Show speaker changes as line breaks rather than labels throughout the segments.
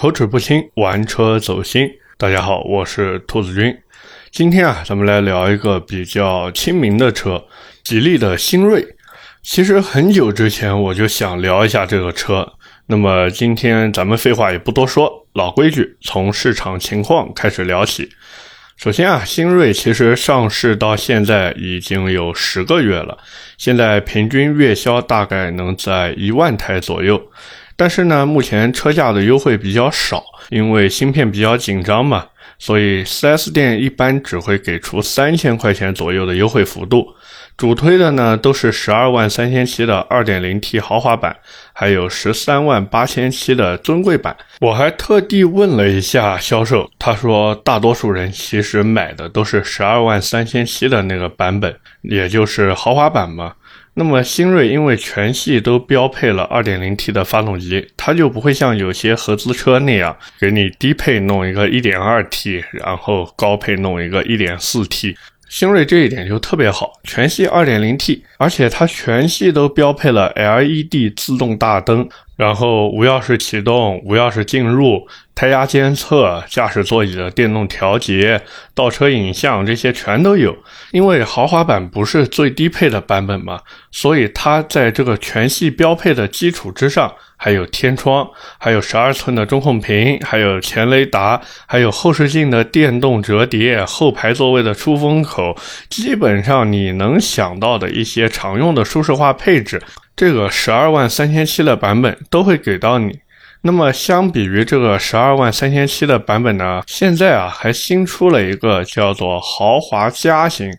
口齿不清，玩车走心。大家好，我是兔子君。今天啊，咱们来聊一个比较亲民的车——吉利的新锐。其实很久之前我就想聊一下这个车。那么今天咱们废话也不多说，老规矩，从市场情况开始聊起。首先啊，新锐其实上市到现在已经有十个月了，现在平均月销大概能在一万台左右。但是呢，目前车价的优惠比较少，因为芯片比较紧张嘛，所以 4S 店一般只会给出三千块钱左右的优惠幅度。主推的呢都是十二万三千七的 2.0T 豪华版，还有十三万八千七的尊贵版。我还特地问了一下销售，他说大多数人其实买的都是十二万三千七的那个版本，也就是豪华版嘛。那么新锐因为全系都标配了 2.0T 的发动机，它就不会像有些合资车那样给你低配弄一个 1.2T，然后高配弄一个 1.4T。新锐这一点就特别好，全系 2.0T，而且它全系都标配了 LED 自动大灯。然后无钥匙启动、无钥匙进入、胎压监测、驾驶座椅的电动调节、倒车影像，这些全都有。因为豪华版不是最低配的版本嘛，所以它在这个全系标配的基础之上，还有天窗，还有十二寸的中控屏，还有前雷达，还有后视镜的电动折叠、后排座位的出风口，基本上你能想到的一些常用的舒适化配置。这个十二万三千七的版本都会给到你。那么相比于这个十二万三千七的版本呢，现在啊还新出了一个叫做豪华加型。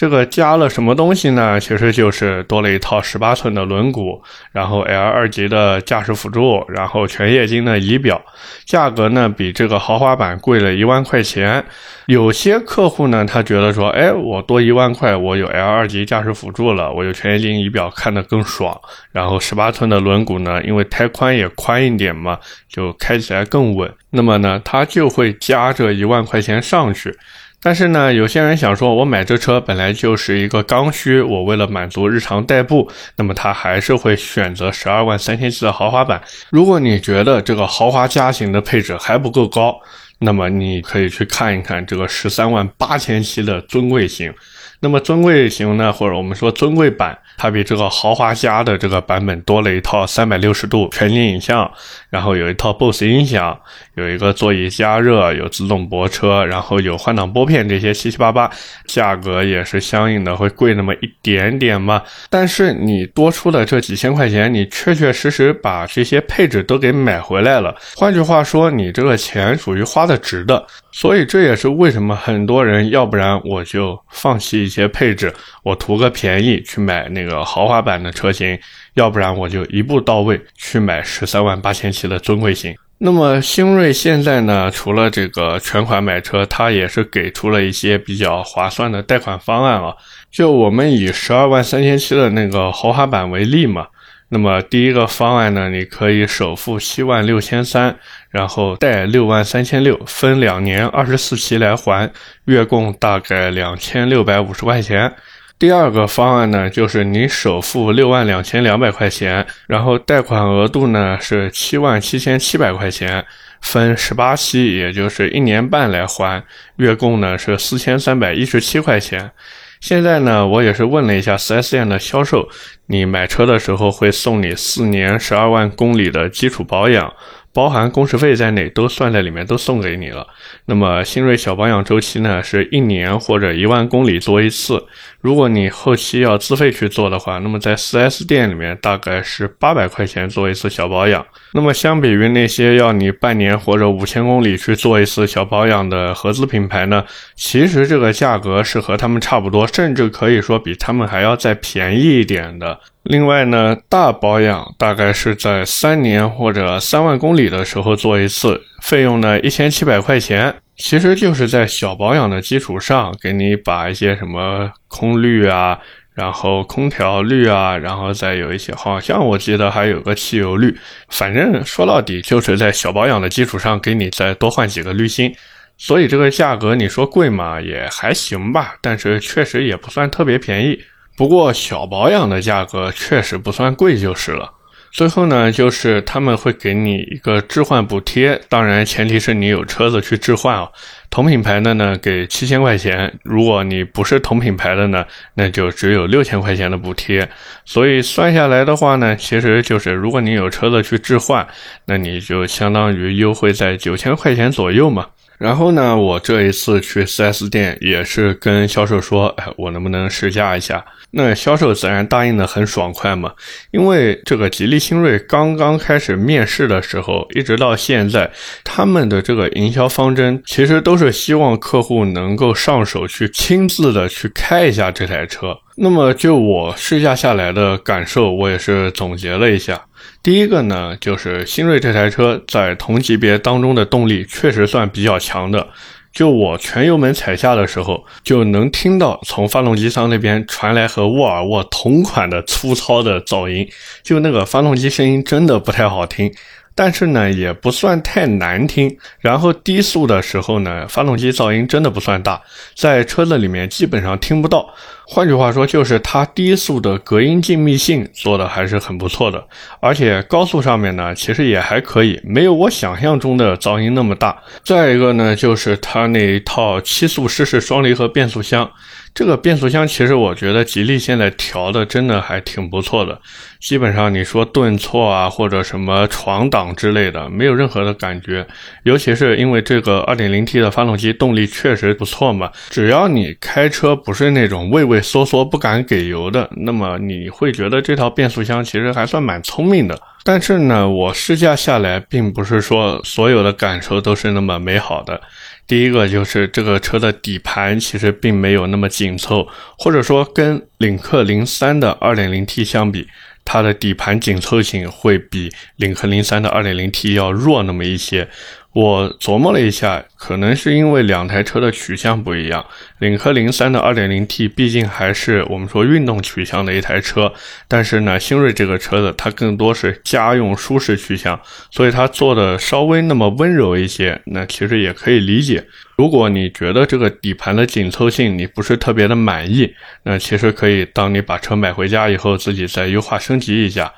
这个加了什么东西呢？其实就是多了一套十八寸的轮毂，然后 L 二级的驾驶辅助，然后全液晶的仪表。价格呢比这个豪华版贵了一万块钱。有些客户呢，他觉得说，哎，我多一万块，我有 L 二级驾驶辅助了，我有全液晶仪表，看得更爽。然后十八寸的轮毂呢，因为胎宽也宽一点嘛，就开起来更稳。那么呢，他就会加这一万块钱上去。但是呢，有些人想说，我买这车本来就是一个刚需，我为了满足日常代步，那么他还是会选择十二万三千七的豪华版。如果你觉得这个豪华加型的配置还不够高，那么你可以去看一看这个十三万八千七的尊贵型。那么尊贵型呢，或者我们说尊贵版。它比这个豪华加的这个版本多了一套三百六十度全景影像，然后有一套 BOSE 音响，有一个座椅加热，有自动泊车，然后有换挡拨片这些七七八八，价格也是相应的会贵那么一点点嘛。但是你多出的这几千块钱，你确确实实把这些配置都给买回来了。换句话说，你这个钱属于花的值的。所以这也是为什么很多人要不然我就放弃一些配置，我图个便宜去买那个豪华版的车型，要不然我就一步到位去买十三万八千七的尊贵型。那么星瑞现在呢，除了这个全款买车，它也是给出了一些比较划算的贷款方案啊。就我们以十二万三千七的那个豪华版为例嘛。那么第一个方案呢，你可以首付七万六千三，然后贷六万三千六，分两年二十四期来还，月供大概两千六百五十块钱。第二个方案呢，就是你首付六万两千两百块钱，然后贷款额度呢是七万七千七百块钱，分十八期，也就是一年半来还，月供呢是四千三百一十七块钱。现在呢，我也是问了一下 4S 店的销售，你买车的时候会送你四年十二万公里的基础保养。包含工时费在内都算在里面，都送给你了。那么新锐小保养周期呢，是一年或者一万公里做一次。如果你后期要自费去做的话，那么在 4S 店里面大概是八百块钱做一次小保养。那么相比于那些要你半年或者五千公里去做一次小保养的合资品牌呢，其实这个价格是和他们差不多，甚至可以说比他们还要再便宜一点的。另外呢，大保养大概是在三年或者三万公里的时候做一次，费用呢一千七百块钱，其实就是在小保养的基础上，给你把一些什么空滤啊，然后空调滤啊，然后再有一些，好像我记得还有个汽油滤，反正说到底就是在小保养的基础上给你再多换几个滤芯，所以这个价格你说贵嘛也还行吧，但是确实也不算特别便宜。不过小保养的价格确实不算贵就是了。最后呢，就是他们会给你一个置换补贴，当然前提是你有车子去置换啊。同品牌的呢，给七千块钱；如果你不是同品牌的呢，那就只有六千块钱的补贴。所以算下来的话呢，其实就是如果你有车子去置换，那你就相当于优惠在九千块钱左右嘛。然后呢，我这一次去 4S 店也是跟销售说，哎，我能不能试驾一下？那销售自然答应的很爽快嘛，因为这个吉利新锐刚刚开始面试的时候，一直到现在，他们的这个营销方针其实都是希望客户能够上手去亲自的去开一下这台车。那么就我试驾下来的感受，我也是总结了一下。第一个呢，就是新锐这台车在同级别当中的动力确实算比较强的。就我全油门踩下的时候，就能听到从发动机舱那边传来和沃尔沃同款的粗糙的噪音，就那个发动机声音真的不太好听。但是呢，也不算太难听。然后低速的时候呢，发动机噪音真的不算大，在车子里面基本上听不到。换句话说，就是它低速的隔音静谧性做的还是很不错的。而且高速上面呢，其实也还可以，没有我想象中的噪音那么大。再一个呢，就是它那一套七速湿式双离合变速箱。这个变速箱其实我觉得吉利现在调的真的还挺不错的，基本上你说顿挫啊或者什么闯档之类的，没有任何的感觉。尤其是因为这个 2.0T 的发动机动力确实不错嘛，只要你开车不是那种畏畏缩缩不敢给油的，那么你会觉得这套变速箱其实还算蛮聪明的。但是呢，我试驾下来，并不是说所有的感受都是那么美好的。第一个就是这个车的底盘其实并没有那么紧凑，或者说跟领克零三的 2.0T 相比，它的底盘紧凑性会比领克零三的 2.0T 要弱那么一些。我琢磨了一下，可能是因为两台车的取向不一样。领克零三的 2.0T 毕竟还是我们说运动取向的一台车，但是呢，新锐这个车子它更多是家用舒适取向，所以它做的稍微那么温柔一些，那其实也可以理解。如果你觉得这个底盘的紧凑性你不是特别的满意，那其实可以当你把车买回家以后，自己再优化升级一下。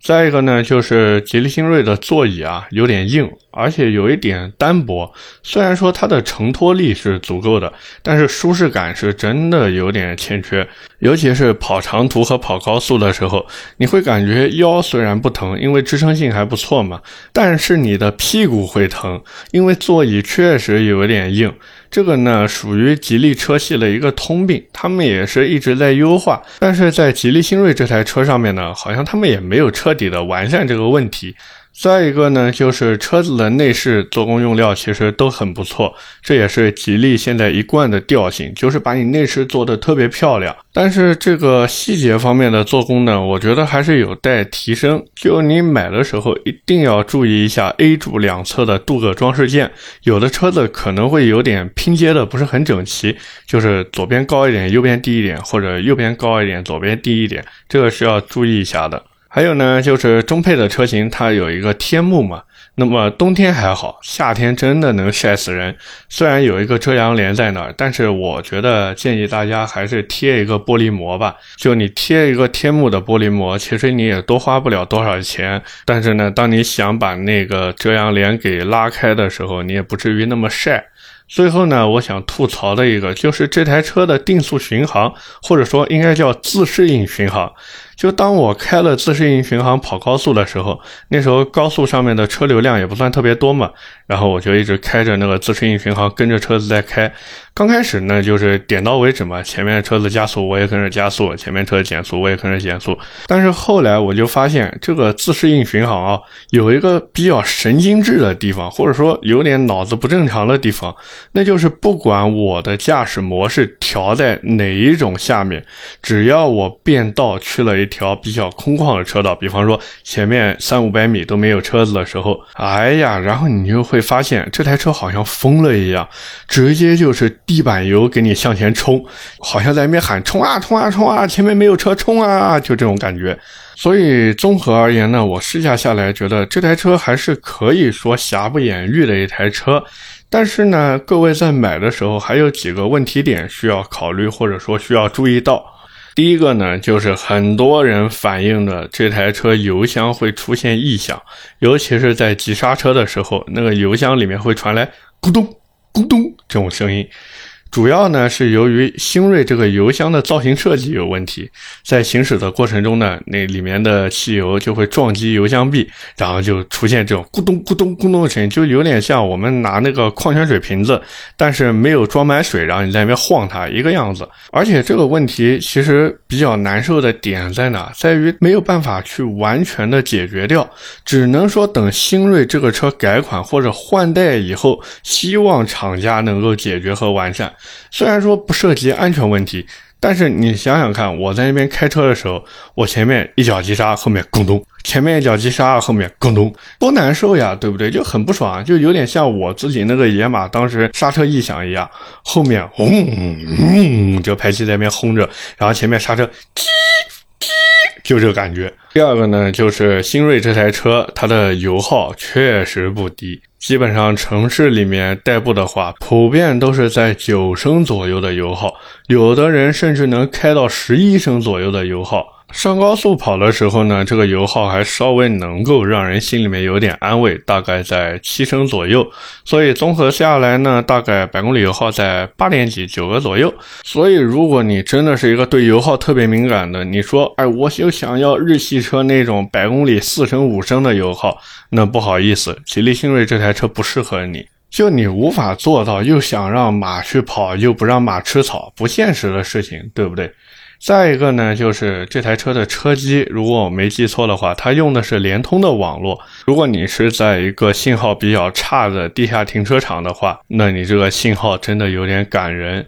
再一个呢，就是吉利星瑞的座椅啊，有点硬，而且有一点单薄。虽然说它的承托力是足够的，但是舒适感是真的有点欠缺。尤其是跑长途和跑高速的时候，你会感觉腰虽然不疼，因为支撑性还不错嘛，但是你的屁股会疼，因为座椅确实有点硬。这个呢，属于吉利车系的一个通病，他们也是一直在优化，但是在吉利新锐这台车上面呢，好像他们也没有彻底的完善这个问题。再一个呢，就是车子的内饰做工用料其实都很不错，这也是吉利现在一贯的调性，就是把你内饰做的特别漂亮。但是这个细节方面的做工呢，我觉得还是有待提升。就你买的时候一定要注意一下 A 柱两侧的镀铬装饰件，有的车子可能会有点拼接的不是很整齐，就是左边高一点，右边低一点，或者右边高一点，左边低一点，这个是要注意一下的。还有呢，就是中配的车型，它有一个天幕嘛。那么冬天还好，夏天真的能晒死人。虽然有一个遮阳帘在那儿，但是我觉得建议大家还是贴一个玻璃膜吧。就你贴一个天幕的玻璃膜，其实你也多花不了多少钱。但是呢，当你想把那个遮阳帘给拉开的时候，你也不至于那么晒。最后呢，我想吐槽的一个就是这台车的定速巡航，或者说应该叫自适应巡航。就当我开了自适应巡航跑高速的时候，那时候高速上面的车流量也不算特别多嘛，然后我就一直开着那个自适应巡航跟着车子在开。刚开始呢，就是点到为止嘛，前面车子加速我也跟着加速，前面车减速我也跟着减速。但是后来我就发现，这个自适应巡航啊，有一个比较神经质的地方，或者说有点脑子不正常的地方，那就是不管我的驾驶模式调在哪一种下面，只要我变道去了一。条比较空旷的车道，比方说前面三五百米都没有车子的时候，哎呀，然后你就会发现这台车好像疯了一样，直接就是地板油给你向前冲，好像在那边喊冲啊冲啊冲啊，前面没有车冲啊，就这种感觉。所以综合而言呢，我试驾下来觉得这台车还是可以说瑕不掩瑜的一台车，但是呢，各位在买的时候还有几个问题点需要考虑或者说需要注意到。第一个呢，就是很多人反映的这台车油箱会出现异响，尤其是在急刹车的时候，那个油箱里面会传来咕咚咕咚这种声音。主要呢是由于星瑞这个油箱的造型设计有问题，在行驶的过程中呢，那里面的汽油就会撞击油箱壁，然后就出现这种咕咚咕咚咕咚的声音，就有点像我们拿那个矿泉水瓶子，但是没有装满水，然后你在那边晃它一个样子。而且这个问题其实比较难受的点在哪，在于没有办法去完全的解决掉，只能说等星瑞这个车改款或者换代以后，希望厂家能够解决和完善。虽然说不涉及安全问题，但是你想想看，我在那边开车的时候，我前面一脚急刹，后面咣咚；前面一脚急刹，后面咣咚，多难受呀，对不对？就很不爽，就有点像我自己那个野马当时刹车异响一样，后面轰轰，这排气在那边轰着，然后前面刹车吱，就这个感觉。第二个呢，就是新锐这台车，它的油耗确实不低。基本上城市里面代步的话，普遍都是在九升左右的油耗，有的人甚至能开到十一升左右的油耗。上高速跑的时候呢，这个油耗还稍微能够让人心里面有点安慰，大概在七升左右。所以综合下来呢，大概百公里油耗在八点几九个左右。所以如果你真的是一个对油耗特别敏感的，你说，哎，我就想要日系车那种百公里四升五升的油耗，那不好意思，吉利星瑞这台车不适合你。就你无法做到，又想让马去跑，又不让马吃草，不现实的事情，对不对？再一个呢，就是这台车的车机，如果我没记错的话，它用的是联通的网络。如果你是在一个信号比较差的地下停车场的话，那你这个信号真的有点感人。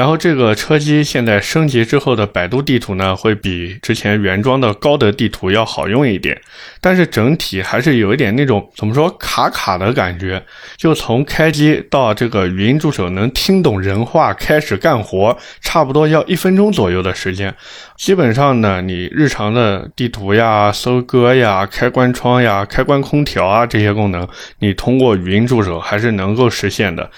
然后这个车机现在升级之后的百度地图呢，会比之前原装的高德地图要好用一点，但是整体还是有一点那种怎么说卡卡的感觉。就从开机到这个语音助手能听懂人话开始干活，差不多要一分钟左右的时间。基本上呢，你日常的地图呀、搜歌呀、开关窗呀、开关空调啊这些功能，你通过语音助手还是能够实现的。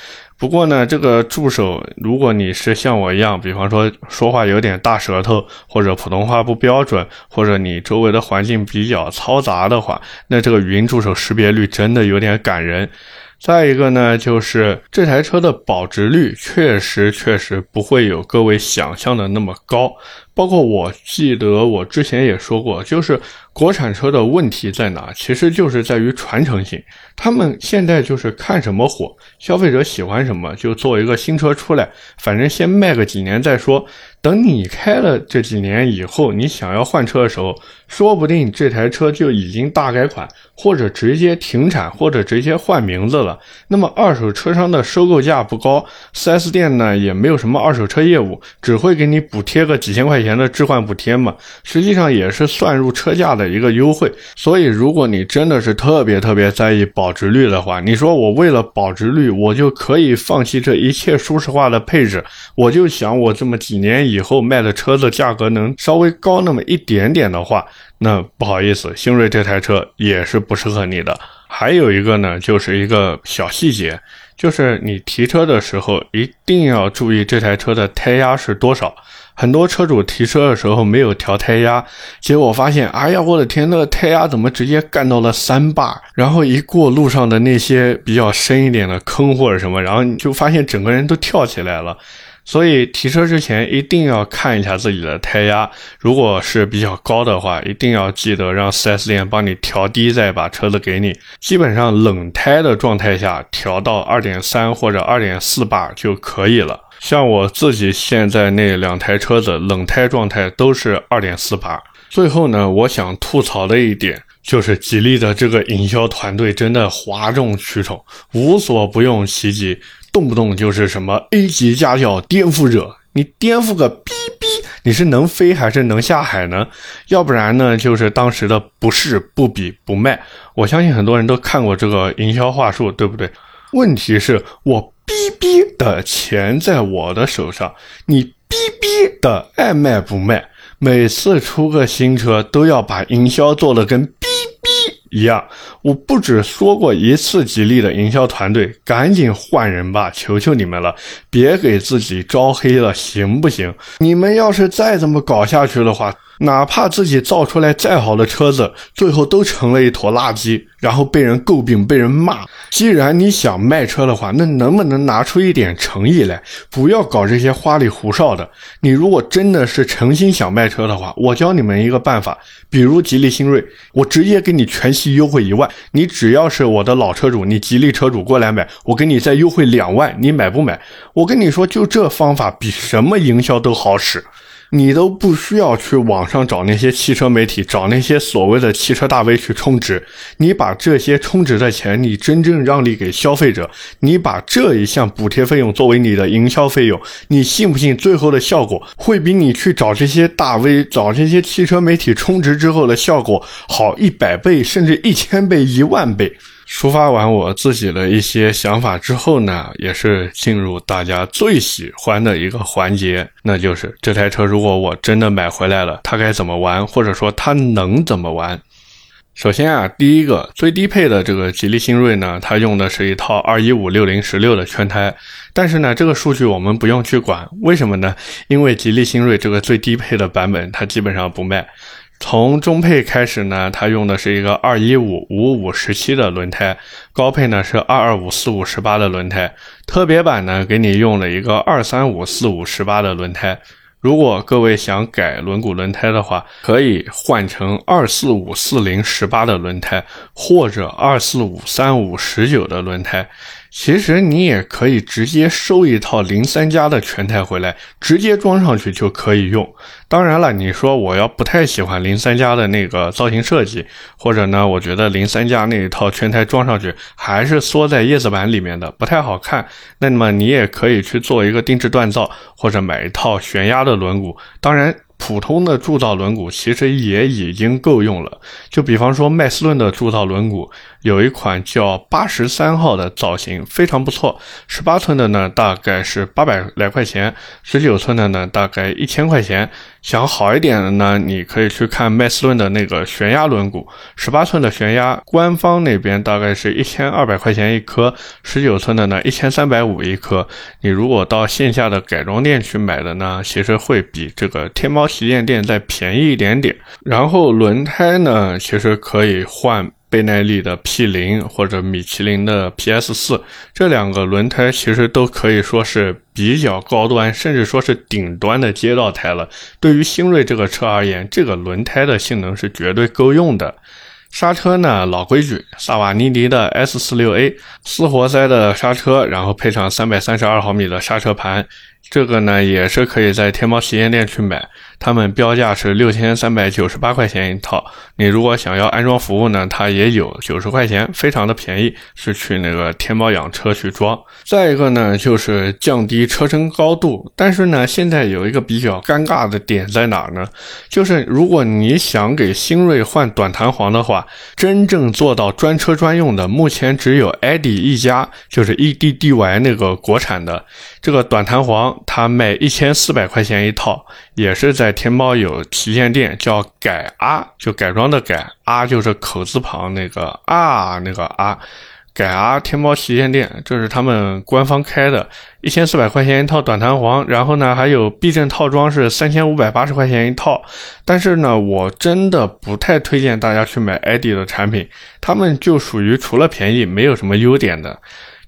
不过呢，这个助手，如果你是像我一样，比方说说话有点大舌头，或者普通话不标准，或者你周围的环境比较嘈杂的话，那这个语音助手识别率真的有点感人。再一个呢，就是这台车的保值率确实确实不会有各位想象的那么高。包括我记得我之前也说过，就是国产车的问题在哪，其实就是在于传承性。他们现在就是看什么火，消费者喜欢什么，就做一个新车出来，反正先卖个几年再说。等你开了这几年以后，你想要换车的时候，说不定这台车就已经大改款，或者直接停产，或者直接换名字了。那么二手车商的收购价不高，4S 店呢也没有什么二手车业务，只会给你补贴个几千块钱的置换补贴嘛，实际上也是算入车价的一个优惠。所以如果你真的是特别特别在意保值率的话，你说我为了保值率，我就可以放弃这一切舒适化的配置，我就想我这么几年。以以后卖的车子价格能稍微高那么一点点的话，那不好意思，星瑞这台车也是不适合你的。还有一个呢，就是一个小细节，就是你提车的时候一定要注意这台车的胎压是多少。很多车主提车的时候没有调胎压，结果发现，哎呀，我的天，那个胎压怎么直接干到了三把？然后一过路上的那些比较深一点的坑或者什么，然后你就发现整个人都跳起来了。所以提车之前一定要看一下自己的胎压，如果是比较高的话，一定要记得让 4S 店帮你调低，再把车子给你。基本上冷胎的状态下，调到2.3或者2.4把就可以了。像我自己现在那两台车子冷胎状态都是2.4把。最后呢，我想吐槽的一点就是吉利的这个营销团队真的哗众取宠，无所不用其极。动不动就是什么 A 级家轿颠覆者，你颠覆个逼逼！你是能飞还是能下海呢？要不然呢，就是当时的不是不比不卖。我相信很多人都看过这个营销话术，对不对？问题是我逼逼的钱在我的手上，你逼逼的爱卖不卖？每次出个新车都要把营销做的跟逼一样。我不止说过一次，吉利的营销团队赶紧换人吧，求求你们了，别给自己招黑了，行不行？你们要是再这么搞下去的话。哪怕自己造出来再好的车子，最后都成了一坨垃圾，然后被人诟病、被人骂。既然你想卖车的话，那能不能拿出一点诚意来，不要搞这些花里胡哨的？你如果真的是诚心想卖车的话，我教你们一个办法，比如吉利新锐，我直接给你全系优惠一万，你只要是我的老车主，你吉利车主过来买，我给你再优惠两万，你买不买？我跟你说，就这方法比什么营销都好使。你都不需要去网上找那些汽车媒体，找那些所谓的汽车大 V 去充值。你把这些充值的钱，你真正让利给消费者，你把这一项补贴费用作为你的营销费用，你信不信最后的效果会比你去找这些大 V、找这些汽车媒体充值之后的效果好一百倍，甚至一千倍、一万倍？抒发完我自己的一些想法之后呢，也是进入大家最喜欢的一个环节，那就是这台车如果我真的买回来了，它该怎么玩，或者说它能怎么玩？首先啊，第一个最低配的这个吉利星瑞呢，它用的是一套二一五六零十六的圈胎，但是呢，这个数据我们不用去管，为什么呢？因为吉利星瑞这个最低配的版本它基本上不卖。从中配开始呢，它用的是一个二一五五五十七的轮胎，高配呢是二二五四五十八的轮胎，特别版呢给你用了一个二三五四五十八的轮胎。如果各位想改轮毂轮胎的话，可以换成二四五四零十八的轮胎，或者二四五三五十九的轮胎。其实你也可以直接收一套零三加的全胎回来，直接装上去就可以用。当然了，你说我要不太喜欢零三加的那个造型设计，或者呢，我觉得零三加那一套全胎装上去还是缩在叶子板里面的，不太好看。那么你也可以去做一个定制锻造，或者买一套悬压的轮毂。当然。普通的铸造轮毂其实也已经够用了。就比方说麦斯顿的铸造轮毂，有一款叫八十三号的造型非常不错。十八寸的呢，大概是八百来块钱；十九寸的呢，大概一千块钱。想好一点的呢，你可以去看麦斯顿的那个悬压轮毂，十八寸的悬压，官方那边大概是一千二百块钱一颗；十九寸的呢，一千三百五一颗。你如果到线下的改装店去买的呢，其实会比这个天猫旗舰店再便宜一点点。然后轮胎呢，其实可以换。倍耐力的 P 零或者米其林的 PS 四，这两个轮胎其实都可以说是比较高端，甚至说是顶端的街道胎了。对于新锐这个车而言，这个轮胎的性能是绝对够用的。刹车呢，老规矩，萨瓦尼迪的 S 四六 A 四活塞的刹车，然后配上三百三十二毫米的刹车盘。这个呢也是可以在天猫旗舰店去买，他们标价是六千三百九十八块钱一套。你如果想要安装服务呢，它也有九十块钱，非常的便宜，是去那个天猫养车去装。再一个呢，就是降低车身高度。但是呢，现在有一个比较尴尬的点在哪呢？就是如果你想给新锐换短弹簧的话，真正做到专车专用的，目前只有 EDI 一家，就是 EDDY 那个国产的这个短弹簧。它卖一千四百块钱一套，也是在天猫有旗舰店，叫改啊，就改装的改啊，就是口字旁那个啊，那个啊，改啊，天猫旗舰店，这是他们官方开的，一千四百块钱一套短弹簧，然后呢，还有避震套装是三千五百八十块钱一套，但是呢，我真的不太推荐大家去买 ID 的产品，他们就属于除了便宜没有什么优点的。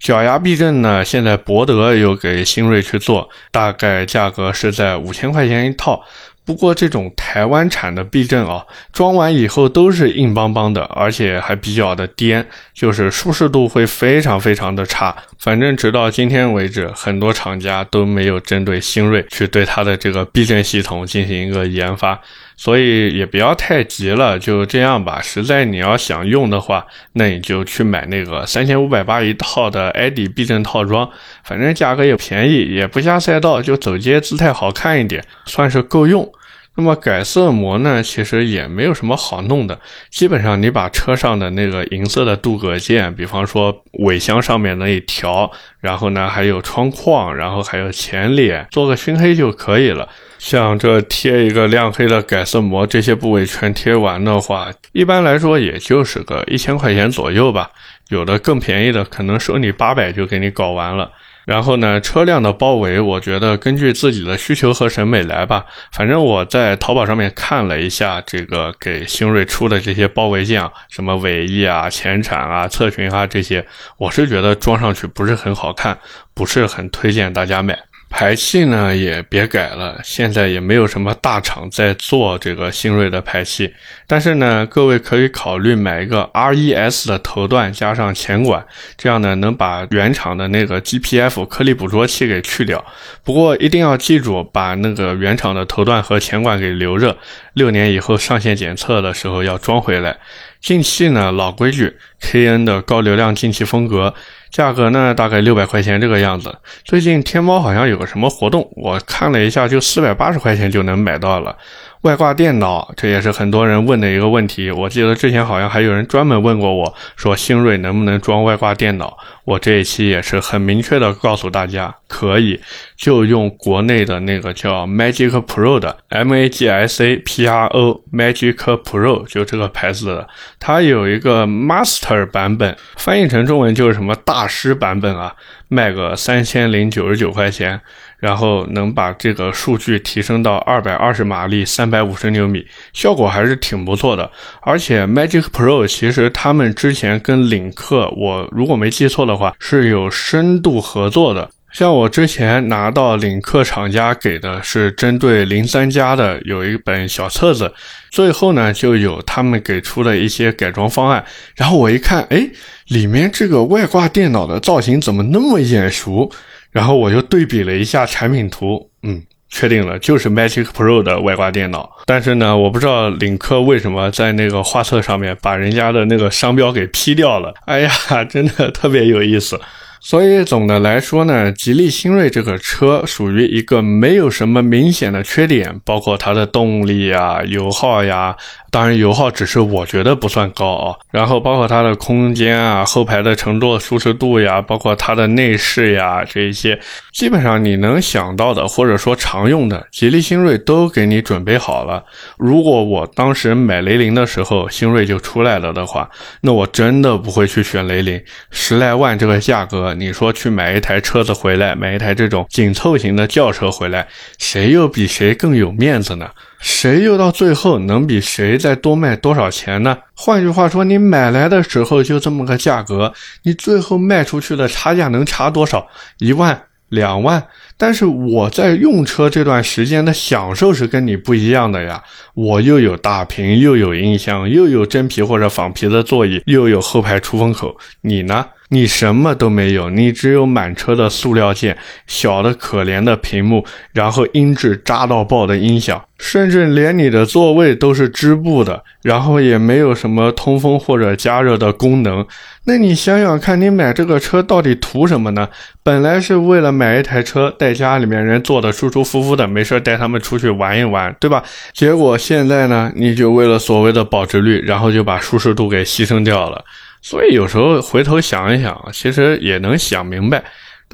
脚牙避震呢？现在博德有给新锐去做，大概价格是在五千块钱一套。不过这种台湾产的避震啊，装完以后都是硬邦邦的，而且还比较的颠，就是舒适度会非常非常的差。反正直到今天为止，很多厂家都没有针对新锐去对它的这个避震系统进行一个研发。所以也不要太急了，就这样吧。实在你要想用的话，那你就去买那个三千五百八一套的 ID 避震套装，反正价格也便宜，也不下赛道，就走街姿态好看一点，算是够用。那么改色膜呢，其实也没有什么好弄的，基本上你把车上的那个银色的镀铬件，比方说尾箱上面那一条，然后呢还有窗框，然后还有前脸，做个熏黑就可以了。像这贴一个亮黑的改色膜，这些部位全贴完的话，一般来说也就是个一千块钱左右吧。有的更便宜的，可能收你八百就给你搞完了。然后呢，车辆的包围，我觉得根据自己的需求和审美来吧。反正我在淘宝上面看了一下这个给星瑞出的这些包围件，什么尾翼啊、前铲啊、侧裙啊这些，我是觉得装上去不是很好看，不是很推荐大家买。排气呢也别改了，现在也没有什么大厂在做这个新锐的排气。但是呢，各位可以考虑买一个 RES 的头段加上前管，这样呢能把原厂的那个 GPF 颗粒捕捉器给去掉。不过一定要记住，把那个原厂的头段和前管给留着，六年以后上线检测的时候要装回来。进气呢，老规矩，KN 的高流量进气风格。价格呢，大概六百块钱这个样子。最近天猫好像有个什么活动，我看了一下，就四百八十块钱就能买到了。外挂电脑，这也是很多人问的一个问题。我记得之前好像还有人专门问过我，说星瑞能不能装外挂电脑？我这一期也是很明确的告诉大家，可以，就用国内的那个叫 Magic Pro 的 M A G S A P R O Magic Pro，就这个牌子的，它有一个 Master 版本，翻译成中文就是什么大师版本啊，卖个三千零九十九块钱。然后能把这个数据提升到二百二十马力、三百五十牛米，效果还是挺不错的。而且 Magic Pro 其实他们之前跟领克，我如果没记错的话，是有深度合作的。像我之前拿到领克厂家给的是针对零三加的有一本小册子，最后呢就有他们给出的一些改装方案。然后我一看，哎，里面这个外挂电脑的造型怎么那么眼熟？然后我又对比了一下产品图，嗯，确定了就是 Magic Pro 的外挂电脑。但是呢，我不知道领克为什么在那个画册上面把人家的那个商标给 P 掉了。哎呀，真的特别有意思。所以总的来说呢，吉利星瑞这个车属于一个没有什么明显的缺点，包括它的动力呀、油耗呀，当然油耗只是我觉得不算高啊。然后包括它的空间啊、后排的乘坐舒适度呀，包括它的内饰呀，这一些基本上你能想到的或者说常用的，吉利星瑞都给你准备好了。如果我当时买雷凌的时候，星瑞就出来了的话，那我真的不会去选雷凌，十来万这个价格。你说去买一台车子回来，买一台这种紧凑型的轿车回来，谁又比谁更有面子呢？谁又到最后能比谁再多卖多少钱呢？换句话说，你买来的时候就这么个价格，你最后卖出去的差价能差多少？一万、两万？但是我在用车这段时间的享受是跟你不一样的呀，我又有大屏，又有音箱，又有真皮或者仿皮的座椅，又有后排出风口，你呢？你什么都没有，你只有满车的塑料件、小的可怜的屏幕，然后音质渣到爆的音响，甚至连你的座位都是织布的，然后也没有什么通风或者加热的功能。那你想想看，你买这个车到底图什么呢？本来是为了买一台车，带家里面人坐的舒舒服服的，没事带他们出去玩一玩，对吧？结果现在呢，你就为了所谓的保值率，然后就把舒适度给牺牲掉了。所以有时候回头想一想，其实也能想明白。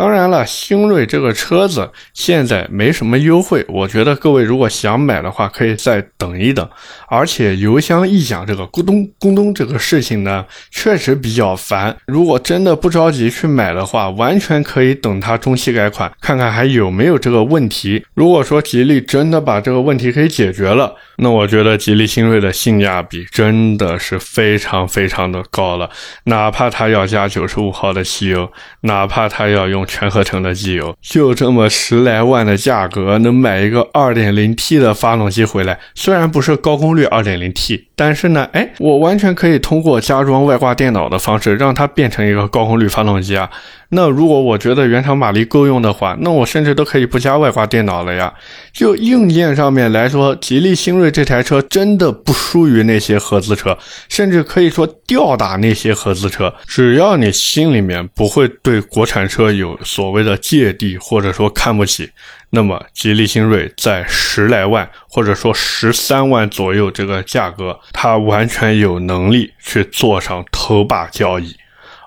当然了，星瑞这个车子现在没什么优惠，我觉得各位如果想买的话，可以再等一等。而且油箱异响这个咕咚咕咚这个事情呢，确实比较烦。如果真的不着急去买的话，完全可以等它中期改款，看看还有没有这个问题。如果说吉利真的把这个问题给解决了，那我觉得吉利星瑞的性价比真的是非常非常的高了。哪怕它要加九十五号的汽油，哪怕它要用。全合成的机油，就这么十来万的价格，能买一个二点零 T 的发动机回来。虽然不是高功率二点零 T，但是呢，哎，我完全可以通过加装外挂电脑的方式，让它变成一个高功率发动机啊。那如果我觉得原厂马力够用的话，那我甚至都可以不加外挂电脑了呀。就硬件上面来说，吉利星瑞这台车真的不输于那些合资车，甚至可以说吊打那些合资车。只要你心里面不会对国产车有所谓的芥蒂，或者说看不起，那么吉利星瑞在十来万或者说十三万左右这个价格，它完全有能力去做上头把交椅。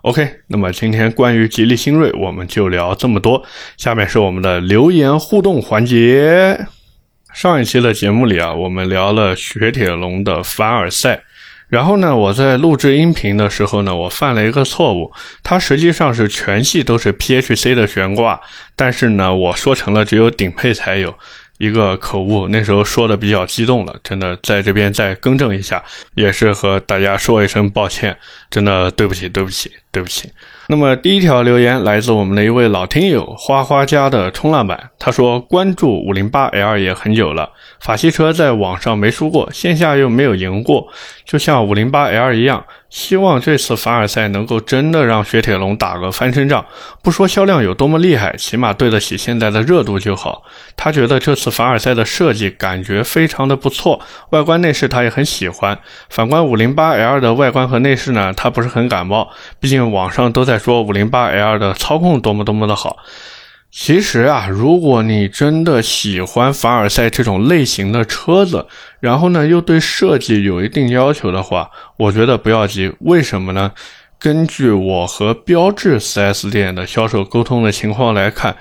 OK，那么今天关于吉利星瑞，我们就聊这么多。下面是我们的留言互动环节。上一期的节目里啊，我们聊了雪铁龙的凡尔赛。然后呢，我在录制音频的时候呢，我犯了一个错误，它实际上是全系都是 PHC 的悬挂，但是呢，我说成了只有顶配才有。一个口误，那时候说的比较激动了，真的在这边再更正一下，也是和大家说一声抱歉，真的对不起，对不起，对不起。那么第一条留言来自我们的一位老听友花花家的冲浪板，他说关注五零八 L 也很久了，法系车在网上没输过，线下又没有赢过，就像五零八 L 一样。希望这次凡尔赛能够真的让雪铁龙打个翻身仗，不说销量有多么厉害，起码对得起现在的热度就好。他觉得这次凡尔赛的设计感觉非常的不错，外观内饰他也很喜欢。反观五零八 L 的外观和内饰呢，他不是很感冒，毕竟网上都在说五零八 L 的操控多么多么的好。其实啊，如果你真的喜欢凡尔赛这种类型的车子，然后呢又对设计有一定要求的话，我觉得不要急。为什么呢？根据我和标致 4S 店的销售沟通的情况来看，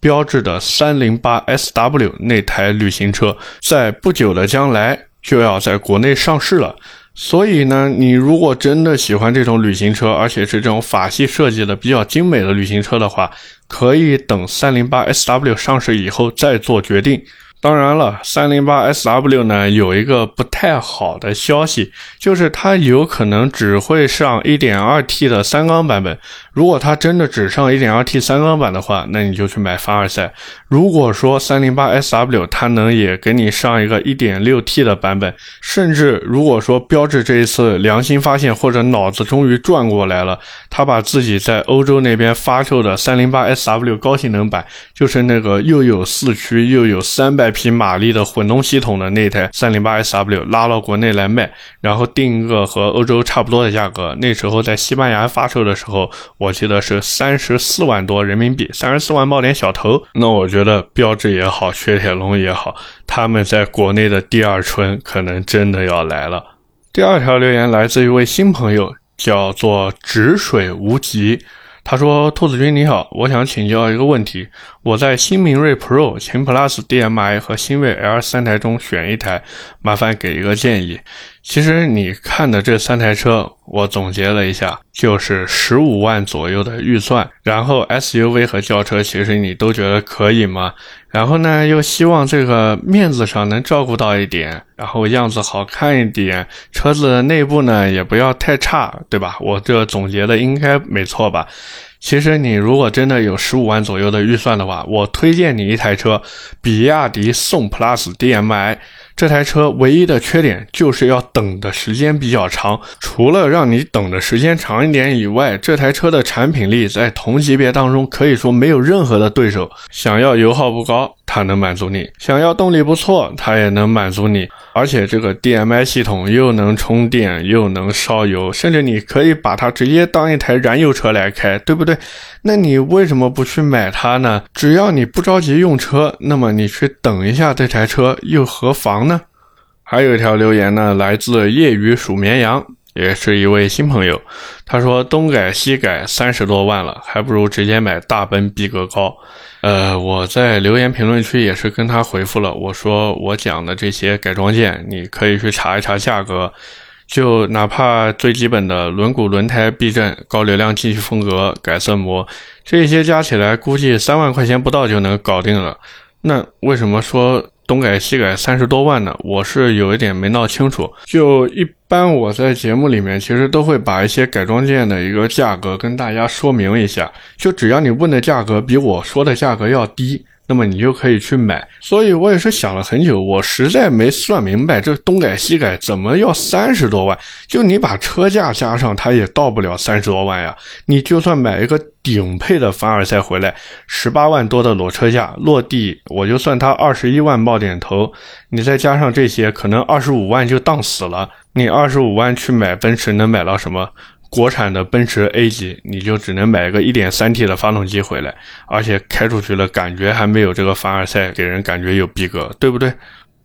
标致的 308SW 那台旅行车在不久的将来就要在国内上市了。所以呢，你如果真的喜欢这种旅行车，而且是这种法系设计的比较精美的旅行车的话，可以等三零八 SW 上市以后再做决定。当然了，三零八 SW 呢有一个不太好的消息，就是它有可能只会上 1.2T 的三缸版本。如果它真的只上 1.2T 三缸版的话，那你就去买凡尔赛。如果说三零八 SW 它能也给你上一个 1.6T 的版本，甚至如果说标致这一次良心发现或者脑子终于转过来了，他把自己在欧洲那边发售的三零八 SW 高性能版，就是那个又有四驱又有三百。匹马力的混动系统的那台三零八 SW 拉到国内来卖，然后定一个和欧洲差不多的价格。那时候在西班牙发售的时候，我记得是三十四万多人民币，三十四万冒点小头。那我觉得标致也好，雪铁龙也好，他们在国内的第二春可能真的要来了。第二条留言来自一位新朋友，叫做止水无极。他说：“兔子君你好，我想请教一个问题。我在新明锐 Pro、秦 Plus DM-i 和新锐 L 三台中选一台，麻烦给一个建议。”其实你看的这三台车，我总结了一下，就是十五万左右的预算。然后 SUV 和轿车，其实你都觉得可以吗？然后呢，又希望这个面子上能照顾到一点，然后样子好看一点，车子内部呢也不要太差，对吧？我这总结的应该没错吧？其实你如果真的有十五万左右的预算的话，我推荐你一台车，比亚迪宋 PLUS DM-i。这台车唯一的缺点就是要等的时间比较长。除了让你等的时间长一点以外，这台车的产品力在同级别当中可以说没有任何的对手。想要油耗不高，它能满足你；想要动力不错，它也能满足你。而且这个 DMI 系统又能充电又能烧油，甚至你可以把它直接当一台燃油车来开，对不对？那你为什么不去买它呢？只要你不着急用车，那么你去等一下这台车又何妨呢？还有一条留言呢，来自业余数绵羊，也是一位新朋友。他说东改西改三十多万了，还不如直接买大奔逼格高。呃，我在留言评论区也是跟他回复了，我说我讲的这些改装件，你可以去查一查价格，就哪怕最基本的轮毂、轮胎、避震、高流量进气风格、改色膜，这些加起来估计三万块钱不到就能搞定了。那为什么说？东改西改三十多万的，我是有一点没闹清楚。就一般我在节目里面其实都会把一些改装件的一个价格跟大家说明一下。就只要你问的价格比我说的价格要低。那么你就可以去买，所以我也是想了很久，我实在没算明白这东改西改怎么要三十多万。就你把车价加上，它也到不了三十多万呀。你就算买一个顶配的凡尔赛回来，十八万多的裸车价落地，我就算它二十一万冒点头，你再加上这些，可能二十五万就当死了。你二十五万去买奔驰，能买到什么？国产的奔驰 A 级，你就只能买个 1.3T 的发动机回来，而且开出去了感觉还没有这个凡尔赛给人感觉有逼格，对不对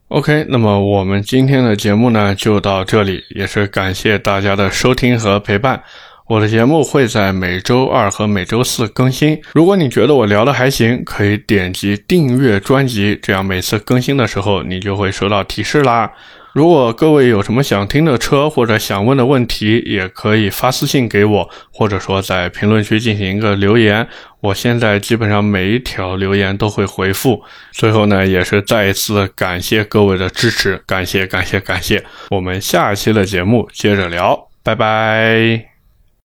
？OK，那么我们今天的节目呢就到这里，也是感谢大家的收听和陪伴。我的节目会在每周二和每周四更新。如果你觉得我聊的还行，可以点击订阅专辑，这样每次更新的时候你就会收到提示啦。如果各位有什么想听的车或者想问的问题，也可以发私信给我，或者说在评论区进行一个留言。我现在基本上每一条留言都会回复。最后呢，也是再一次感谢各位的支持，感谢感谢感谢。我们下期的节目接着聊，拜拜。